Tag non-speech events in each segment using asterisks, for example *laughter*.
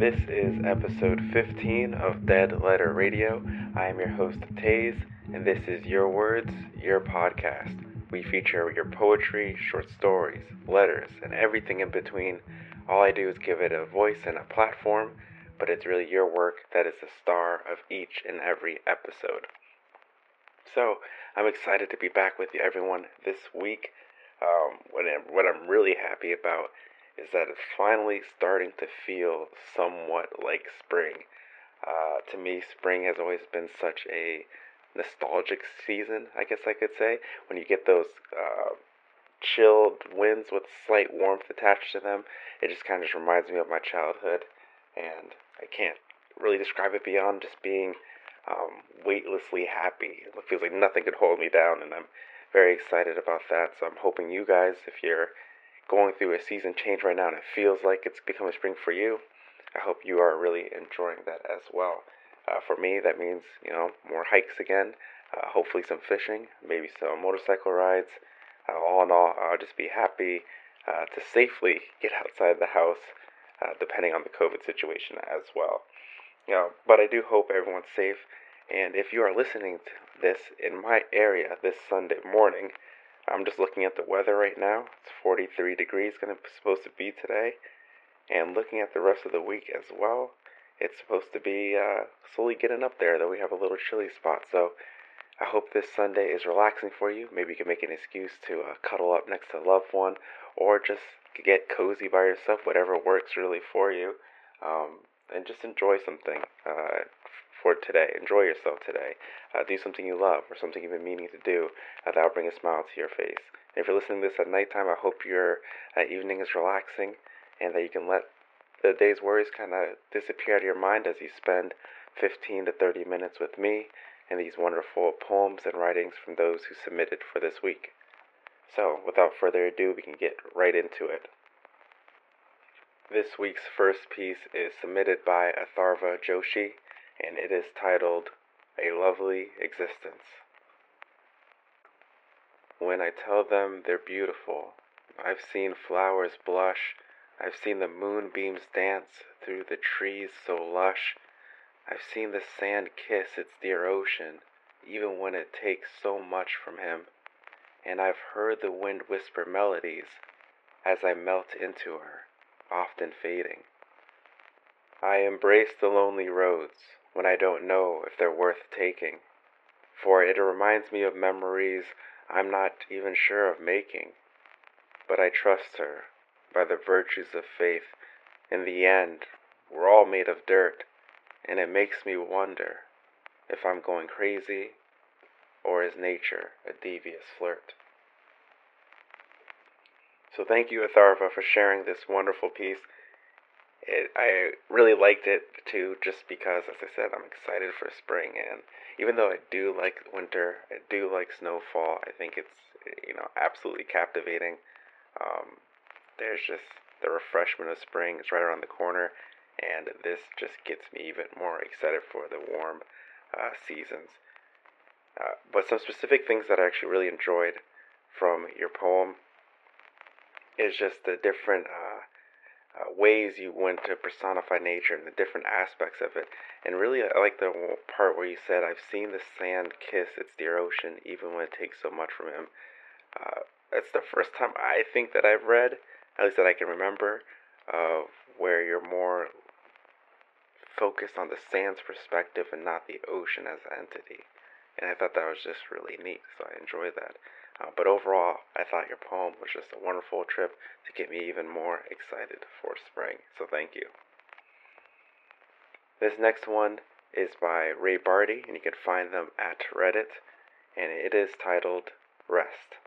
This is episode 15 of Dead Letter Radio. I am your host, Taze, and this is Your Words, Your Podcast. We feature your poetry, short stories, letters, and everything in between. All I do is give it a voice and a platform, but it's really your work that is the star of each and every episode. So, I'm excited to be back with you, everyone, this week. Um, what, I'm, what I'm really happy about is that it's finally starting to feel somewhat like spring. Uh, to me, spring has always been such a nostalgic season, I guess I could say. When you get those uh, chilled winds with slight warmth attached to them, it just kind of just reminds me of my childhood. And I can't really describe it beyond just being um, weightlessly happy. It feels like nothing could hold me down, and I'm very excited about that. So I'm hoping you guys, if you're going through a season change right now and it feels like it's becoming spring for you, I hope you are really enjoying that as well. Uh, for me, that means you know more hikes again, uh, hopefully some fishing, maybe some motorcycle rides. Uh, all in all, I'll just be happy uh, to safely get outside the house, uh, depending on the COVID situation as well. You know, but I do hope everyone's safe. And if you are listening to this in my area this Sunday morning, I'm just looking at the weather right now. It's 43 degrees, going to supposed to be today, and looking at the rest of the week as well. It's supposed to be uh, slowly getting up there, though we have a little chilly spot. So I hope this Sunday is relaxing for you. Maybe you can make an excuse to uh, cuddle up next to a loved one, or just get cozy by yourself. Whatever works really for you, um, and just enjoy something. Uh, for today. Enjoy yourself today. Uh, do something you love or something you've been meaning to do. Uh, that'll bring a smile to your face. And if you're listening to this at nighttime, I hope your uh, evening is relaxing and that you can let the day's worries kind of disappear out of your mind as you spend 15 to 30 minutes with me and these wonderful poems and writings from those who submitted for this week. So, without further ado, we can get right into it. This week's first piece is submitted by Atharva Joshi and it is titled A Lovely Existence. When I tell them they're beautiful, I've seen flowers blush, I've seen the moonbeams dance through the trees so lush, I've seen the sand kiss its dear ocean, even when it takes so much from him, and I've heard the wind whisper melodies as I melt into her, often fading. I embrace the lonely roads, when I don't know if they're worth taking. For it reminds me of memories I'm not even sure of making. But I trust her by the virtues of faith. In the end, we're all made of dirt, and it makes me wonder if I'm going crazy or is nature a devious flirt. So thank you, Atharva, for sharing this wonderful piece it, I really liked it too, just because, as I said, I'm excited for spring. And even though I do like winter, I do like snowfall. I think it's you know absolutely captivating. Um, there's just the refreshment of spring It's right around the corner, and this just gets me even more excited for the warm uh, seasons. Uh, but some specific things that I actually really enjoyed from your poem is just the different. Uh, uh, ways you went to personify nature and the different aspects of it. And really, I like the part where you said, I've seen the sand kiss its dear ocean, even when it takes so much from him. Uh, that's the first time I think that I've read, at least that I can remember, of where you're more focused on the sand's perspective and not the ocean as an entity. And I thought that was just really neat, so I enjoyed that. Uh, but overall, I thought your poem was just a wonderful trip to get me even more excited for spring. So thank you. This next one is by Ray Barty, and you can find them at Reddit, and it is titled Rest.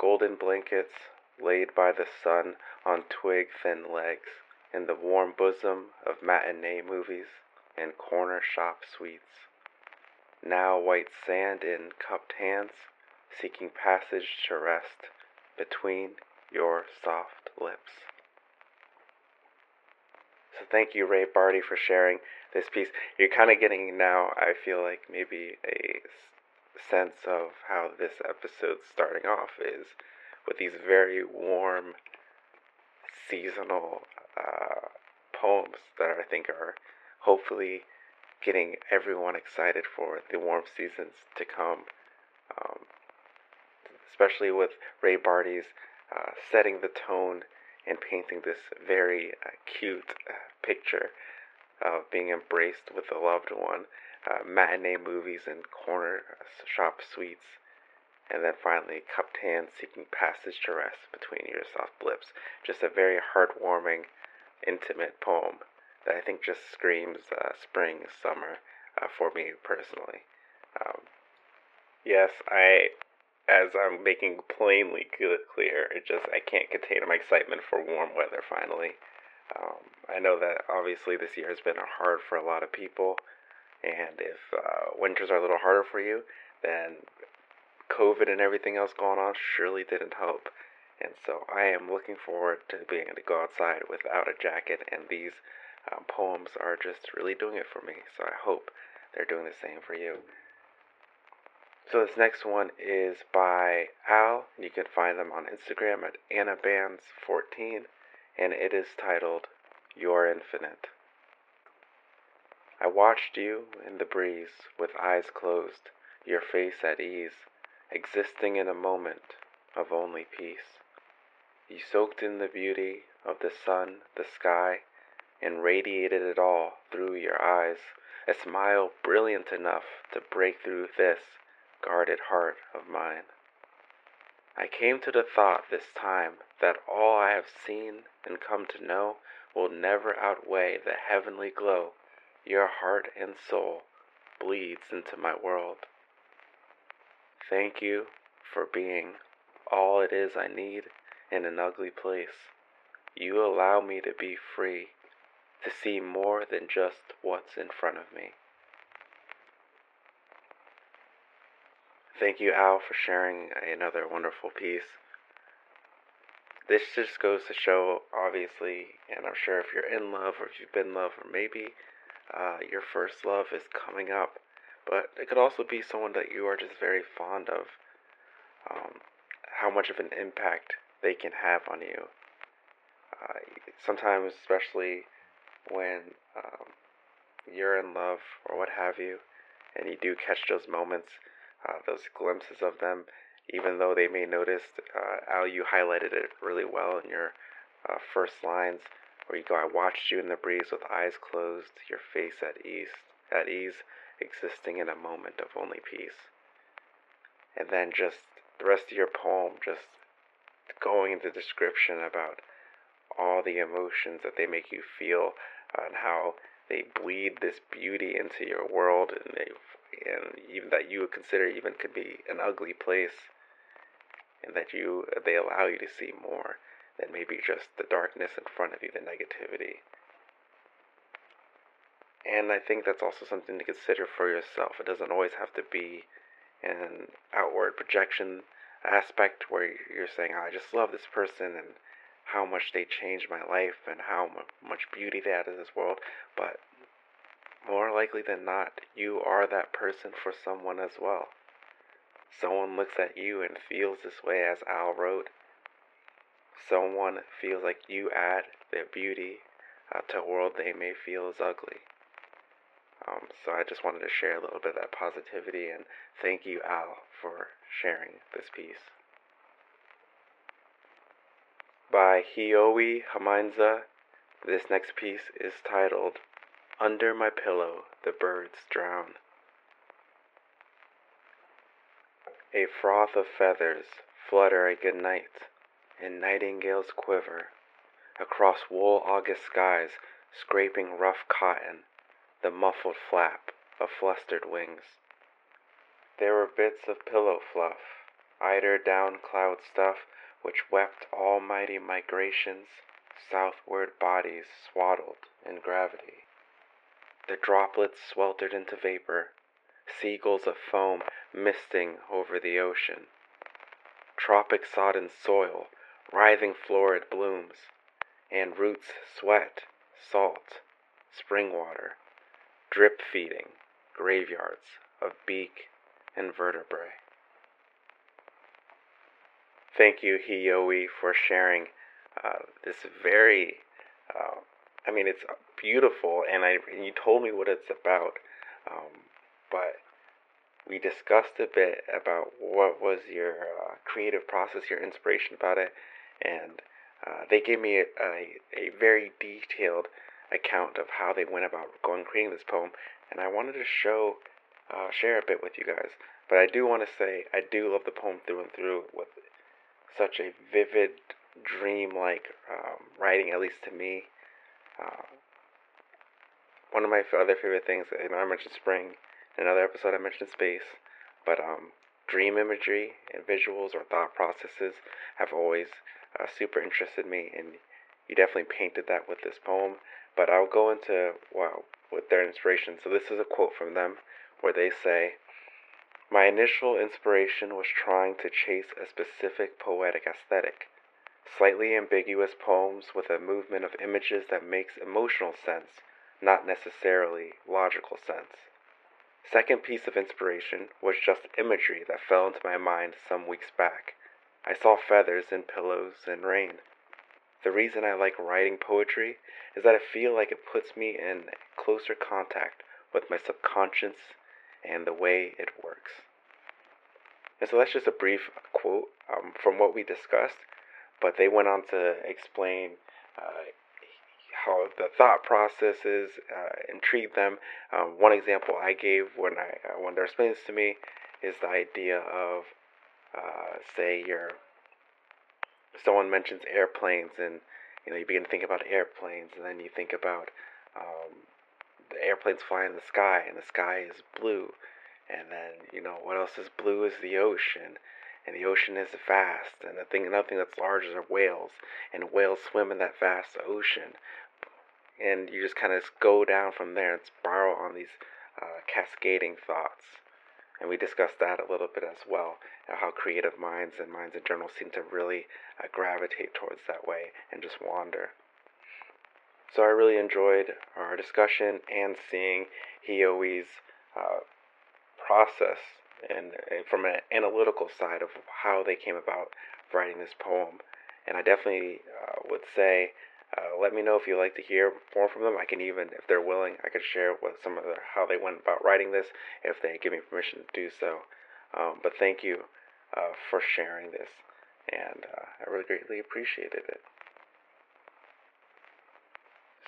Golden blankets laid by the sun on twig thin legs, in the warm bosom of matinee movies and corner shop sweets now white sand in cupped hands, seeking passage to rest between your soft lips. So thank you, Ray Barty, for sharing this piece. You're kind of getting now, I feel like, maybe a sense of how this episode starting off is with these very warm, seasonal uh, poems that I think are hopefully getting everyone excited for the warm seasons to come. Um, especially with Ray Barty's uh, setting the tone and painting this very uh, cute uh, picture of being embraced with a loved one, uh, matinee movies and corner shop sweets, and then finally cupped hands seeking passage to rest between your soft lips. Just a very heartwarming, intimate poem that I think just screams uh, spring, summer uh, for me personally. Um, yes, I as I'm making plainly clear, it just I can't contain my excitement for warm weather finally. Um, I know that obviously this year has been hard for a lot of people, and if uh, winters are a little harder for you, then COVID and everything else going on surely didn't help. And so I am looking forward to being able to go outside without a jacket, and these um, poems are just really doing it for me. So I hope they're doing the same for you. So this next one is by Al. You can find them on Instagram at AnnaBands14, and it is titled You're Infinite. I watched you in the breeze with eyes closed, your face at ease, existing in a moment of only peace. You soaked in the beauty of the sun, the sky, and radiated it all through your eyes, a smile brilliant enough to break through this guarded heart of mine. I came to the thought this time that all I have seen and come to know will never outweigh the heavenly glow your heart and soul bleeds into my world. Thank you for being all it is I need in an ugly place. You allow me to be free, to see more than just what's in front of me. Thank you, Al, for sharing another wonderful piece. This just goes to show, obviously, and I'm sure if you're in love or if you've been in love, or maybe uh, your first love is coming up, but it could also be someone that you are just very fond of. Um, how much of an impact they can have on you. Uh, sometimes, especially when um, you're in love or what have you, and you do catch those moments uh, those glimpses of them, even though they may notice. Uh, Al, you highlighted it really well in your uh, first lines, where you go, "I watched you in the breeze with eyes closed, your face at ease, at ease, existing in a moment of only peace." And then just the rest of your poem, just going into description about all the emotions that they make you feel and how they bleed this beauty into your world and they and even that you would consider even could be an ugly place, and that you they allow you to see more than maybe just the darkness in front of you, the negativity. And I think that's also something to consider for yourself. It doesn't always have to be an outward projection aspect where you're saying, oh, I just love this person and how much they changed my life and how much beauty they add to this world. But more likely than not, you are that person for someone as well. Someone looks at you and feels this way, as Al wrote. Someone feels like you add their beauty uh, to a world they may feel is ugly. Um, so I just wanted to share a little bit of that positivity and thank you, Al, for sharing this piece. By Hioe Hamanza, this next piece is titled under my pillow the birds drown. A froth of feathers flutter a good night, and nightingales quiver across wool August skies, scraping rough cotton, the muffled flap of flustered wings. There were bits of pillow fluff, eider down cloud stuff, which wept almighty migrations, southward bodies swaddled in gravity. The droplets sweltered into vapor, seagulls of foam misting over the ocean. Tropic sodden soil, writhing florid blooms, and roots sweat, salt, spring water, drip feeding graveyards of beak and vertebrae. Thank you, Hioe, for sharing uh, this very, uh, I mean, it's beautiful, and I and you told me what it's about, um, but we discussed a bit about what was your uh, creative process, your inspiration about it, and uh, they gave me a, a, a, very detailed account of how they went about going creating this poem, and I wanted to show, uh, share a bit with you guys. But I do want to say I do love the poem through and through with such a vivid, dream-like um, writing, at least to me. Uh, one of my other favorite things, know, I mentioned spring. In another episode, I mentioned space, but um, dream imagery and visuals or thought processes have always uh, super interested me, and you definitely painted that with this poem. But I'll go into wow with their inspiration. So this is a quote from them where they say. My initial inspiration was trying to chase a specific poetic aesthetic. Slightly ambiguous poems with a movement of images that makes emotional sense, not necessarily logical sense. Second piece of inspiration was just imagery that fell into my mind some weeks back. I saw feathers in pillows and rain. The reason I like writing poetry is that I feel like it puts me in closer contact with my subconscious and the way it works. And so that's just a brief quote um, from what we discussed, but they went on to explain uh, how the thought processes uh, intrigue them. Um, one example I gave when I uh, when they're explaining this to me is the idea of, uh, say, your someone mentions airplanes, and you know you begin to think about airplanes, and then you think about um, the airplanes fly in the sky, and the sky is blue. And then, you know, what else is blue is the ocean. And the ocean is vast. And the thing, nothing that's large are whales. And whales swim in that vast ocean. And you just kind of go down from there and spiral on these uh, cascading thoughts. And we discussed that a little bit as well. How creative minds and minds in general seem to really uh, gravitate towards that way and just wander. So I really enjoyed our discussion and seeing Hioe's uh, process and, and, from an analytical side of how they came about writing this poem. And I definitely uh, would say, uh, let me know if you'd like to hear more from them. I can even, if they're willing, I could share what some of the, how they went about writing this, if they give me permission to do so. Um, but thank you uh, for sharing this, and uh, I really greatly appreciated it.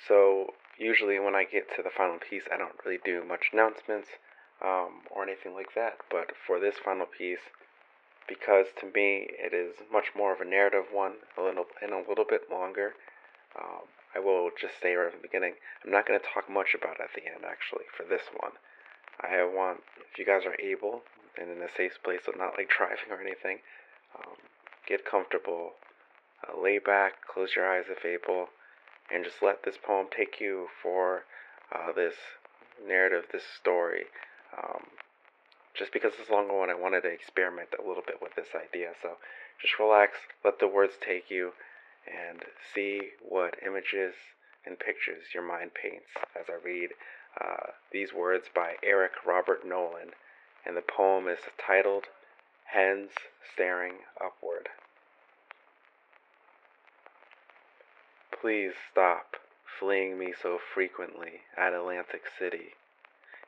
So usually when I get to the final piece, I don't really do much announcements um, or anything like that. But for this final piece, because to me it is much more of a narrative one, a little and a little bit longer, um, I will just say right at the beginning, I'm not going to talk much about it at the end. Actually, for this one, I want if you guys are able and in a safe place, so not like driving or anything, um, get comfortable, uh, lay back, close your eyes if able, and just let this poem take you for uh, this narrative, this story. Um, just because it's a longer one, I wanted to experiment a little bit with this idea. So just relax, let the words take you, and see what images and pictures your mind paints as I read uh, these words by Eric Robert Nolan. And the poem is titled Hens Staring Upward. Please stop fleeing me so frequently at Atlantic City.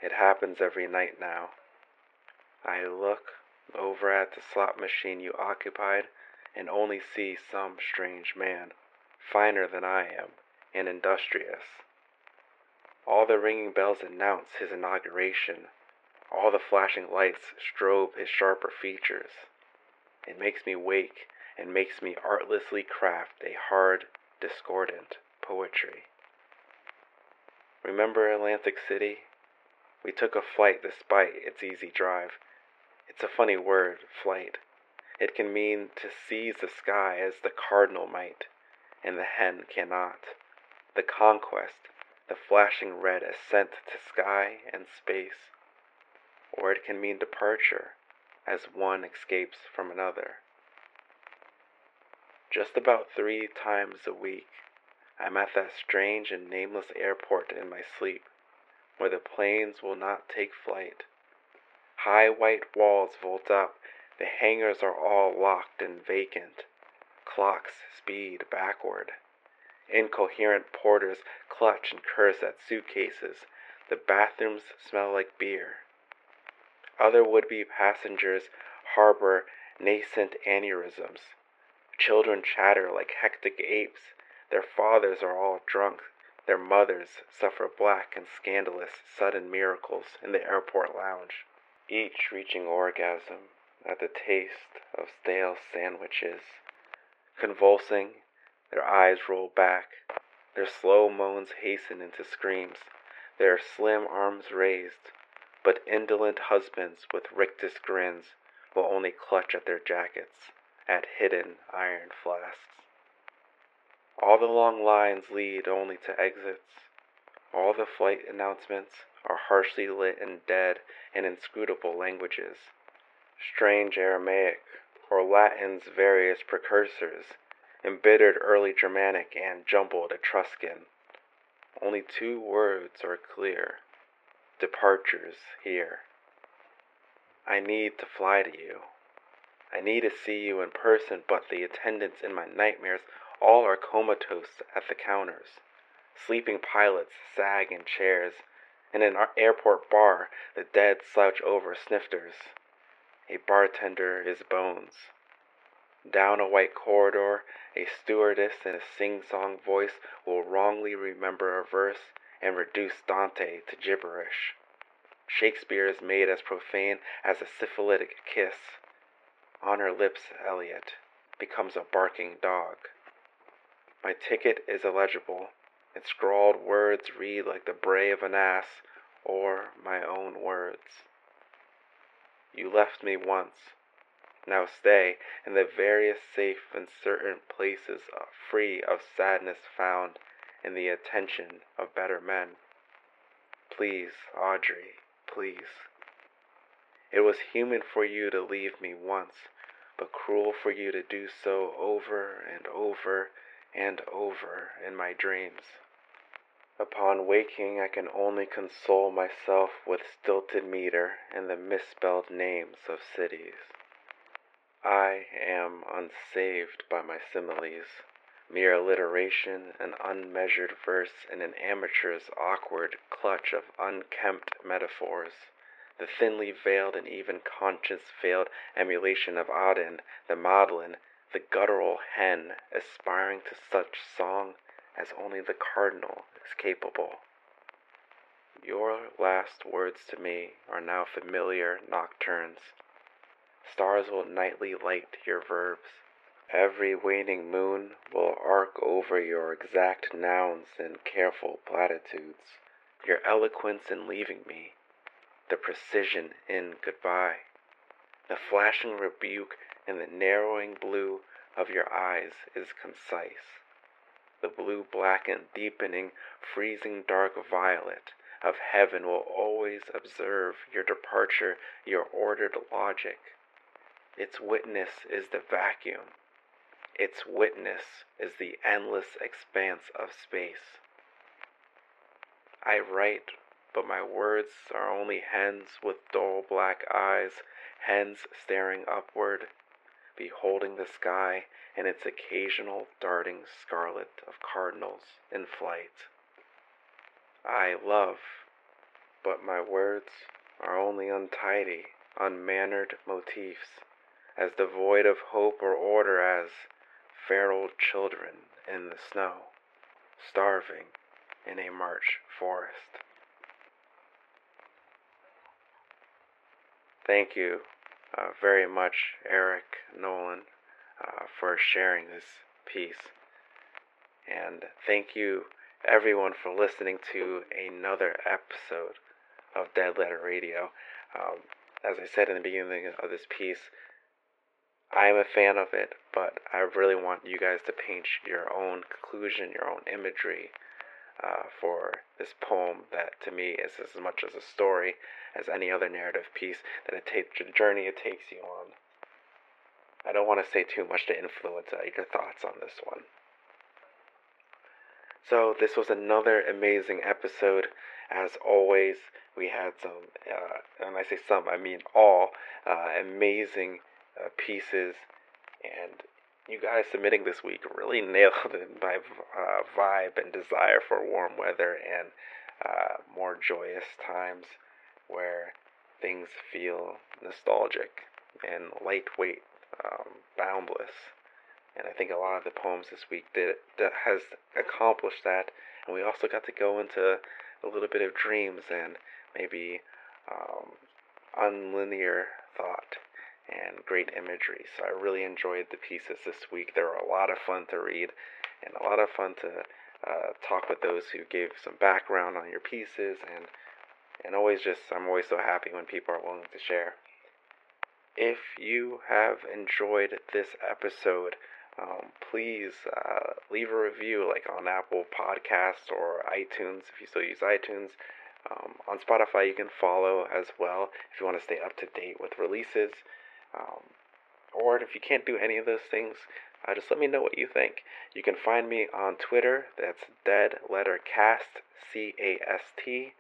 It happens every night now. I look over at the slot machine you occupied and only see some strange man, finer than I am, and industrious. All the ringing bells announce his inauguration. All the flashing lights strobe his sharper features. It makes me wake and makes me artlessly craft a hard, discordant poetry. Remember Atlantic City? We took a flight despite its easy drive. It's a funny word, flight. It can mean to seize the sky as the cardinal might, and the hen cannot. The conquest, the flashing red ascent to sky and space. Or it can mean departure, as one escapes from another. Just about three times a week, I'm at that strange and nameless airport in my sleep where the planes will not take flight. High white walls vault up, the hangars are all locked and vacant. Clocks speed backward. Incoherent porters clutch and curse at suitcases. The bathrooms smell like beer. Other would be passengers harbor nascent aneurysms. Children chatter like hectic apes. Their fathers are all drunk. Their mothers suffer black and scandalous sudden miracles in the airport lounge, each reaching orgasm at the taste of stale sandwiches. Convulsing, their eyes roll back, their slow moans hasten into screams, their slim arms raised, but indolent husbands with rictus grins will only clutch at their jackets, at hidden iron flasks. All the long lines lead only to exits. All the flight announcements are harshly lit in dead and inscrutable languages. Strange Aramaic, or Latin's various precursors, embittered early Germanic and jumbled Etruscan. Only two words are clear departures here. I need to fly to you. I need to see you in person, but the attendants in my nightmares all are comatose at the counters. Sleeping pilots sag in chairs. In an airport bar, the dead slouch over snifters. A bartender is bones. Down a white corridor, a stewardess in a sing song voice will wrongly remember a verse and reduce Dante to gibberish. Shakespeare is made as profane as a syphilitic kiss. On her lips, Eliot becomes a barking dog. My ticket is illegible. Its scrawled words read like the bray of an ass or my own words. You left me once. Now stay in the various safe and certain places uh, free of sadness found in the attention of better men. Please, Audrey, please. It was human for you to leave me once, but cruel for you to do so over and over and over in my dreams. Upon waking, I can only console myself with stilted meter and the misspelled names of cities. I am unsaved by my similes, mere alliteration and unmeasured verse in an amateur's awkward clutch of unkempt metaphors, the thinly veiled and even conscience veiled emulation of Auden, the Maudlin, the guttural hen aspiring to such song as only the cardinal is capable. Your last words to me are now familiar nocturnes. Stars will nightly light your verbs. Every waning moon will arc over your exact nouns and careful platitudes, your eloquence in leaving me, the precision in goodbye, the flashing rebuke and the narrowing blue of your eyes is concise the blue black and deepening, freezing dark violet of heaven will always observe your departure, your ordered logic. Its witness is the vacuum. Its witness is the endless expanse of space. I write, but my words are only hens with dull black eyes, hens staring upward, beholding the sky and its occasional darting scarlet of cardinals in flight. I love, but my words are only untidy, unmannered motifs, as devoid of hope or order as feral children in the snow, starving in a March forest. Thank you uh, very much, Eric Nolan, uh, for sharing this piece. And thank you, everyone, for listening to another episode of Dead Letter Radio. Um, as I said in the beginning of this piece, I am a fan of it, but I really want you guys to paint your own conclusion, your own imagery uh, for this poem that to me is as much as a story as any other narrative piece that it takes the journey it takes you on. I don't want to say too much to influence uh, your thoughts on this one. So this was another amazing episode. As always, we had some, uh, and I say some, I mean all, uh, amazing uh, pieces. And you guys submitting this week really nailed my uh, vibe and desire for warm weather and uh, more joyous times where things feel nostalgic and lightweight, um, boundless. And I think a lot of the poems this week did has accomplished that. And we also got to go into a little bit of dreams and maybe um, unlinear thought and great imagery. So I really enjoyed the pieces this week. They were a lot of fun to read and a lot of fun to uh, talk with those who gave some background on your pieces and and always just I'm always so happy when people are willing to share. If you have enjoyed this episode, um, please uh, leave a review like on Apple Podcasts or iTunes if you still use iTunes. Um, on Spotify, you can follow as well if you want to stay up to date with releases. Um, or if you can't do any of those things, uh, just let me know what you think. You can find me on Twitter. That's Dead Letter Cast, C A S T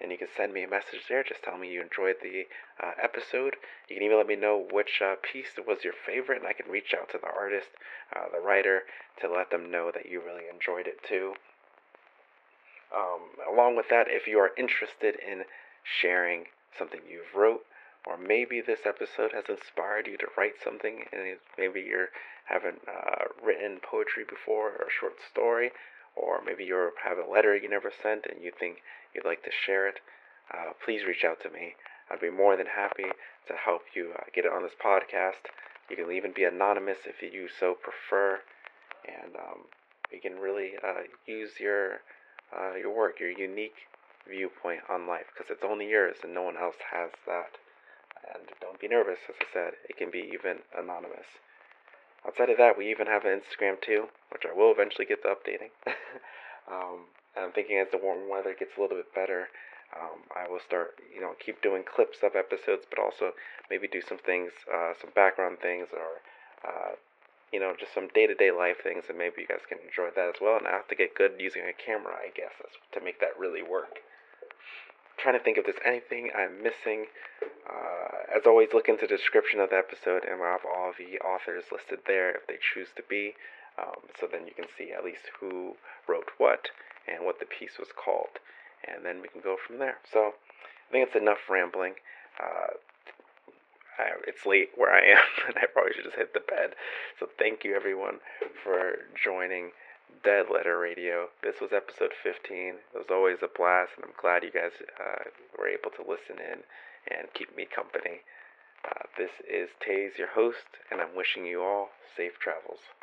and you can send me a message there. Just tell me you enjoyed the uh, episode. You can even let me know which uh, piece was your favorite, and I can reach out to the artist, uh, the writer, to let them know that you really enjoyed it too. Um, along with that, if you are interested in sharing something you've wrote, or maybe this episode has inspired you to write something, and maybe you haven't uh, written poetry before or a short story, or maybe you have a letter you never sent and you think you'd like to share it, uh, please reach out to me. I'd be more than happy to help you uh, get it on this podcast. You can even be anonymous if you so prefer, and um, you can really uh, use your uh, your work, your unique viewpoint on life, because it's only yours and no one else has that. And don't be nervous, as I said, it can be even anonymous. Outside of that, we even have an Instagram too, which I will eventually get to updating. *laughs* um, I'm thinking as the warm weather gets a little bit better, um, I will start, you know, keep doing clips of episodes, but also maybe do some things, uh, some background things, or uh, you know, just some day-to-day life things, and maybe you guys can enjoy that as well. And I have to get good using a camera, I guess, to make that really work trying to think if there's anything I'm missing. Uh, as always, look into the description of the episode, and we'll have all the authors listed there if they choose to be. Um, so then you can see at least who wrote what and what the piece was called, and then we can go from there. So I think it's enough rambling. Uh, I, it's late where I am, *laughs* and I probably should just hit the bed. So thank you everyone for joining Dead Letter Radio. This was episode 15. It was always a blast, and I'm glad you guys uh, were able to listen in and keep me company. Uh, this is Taze, your host, and I'm wishing you all safe travels.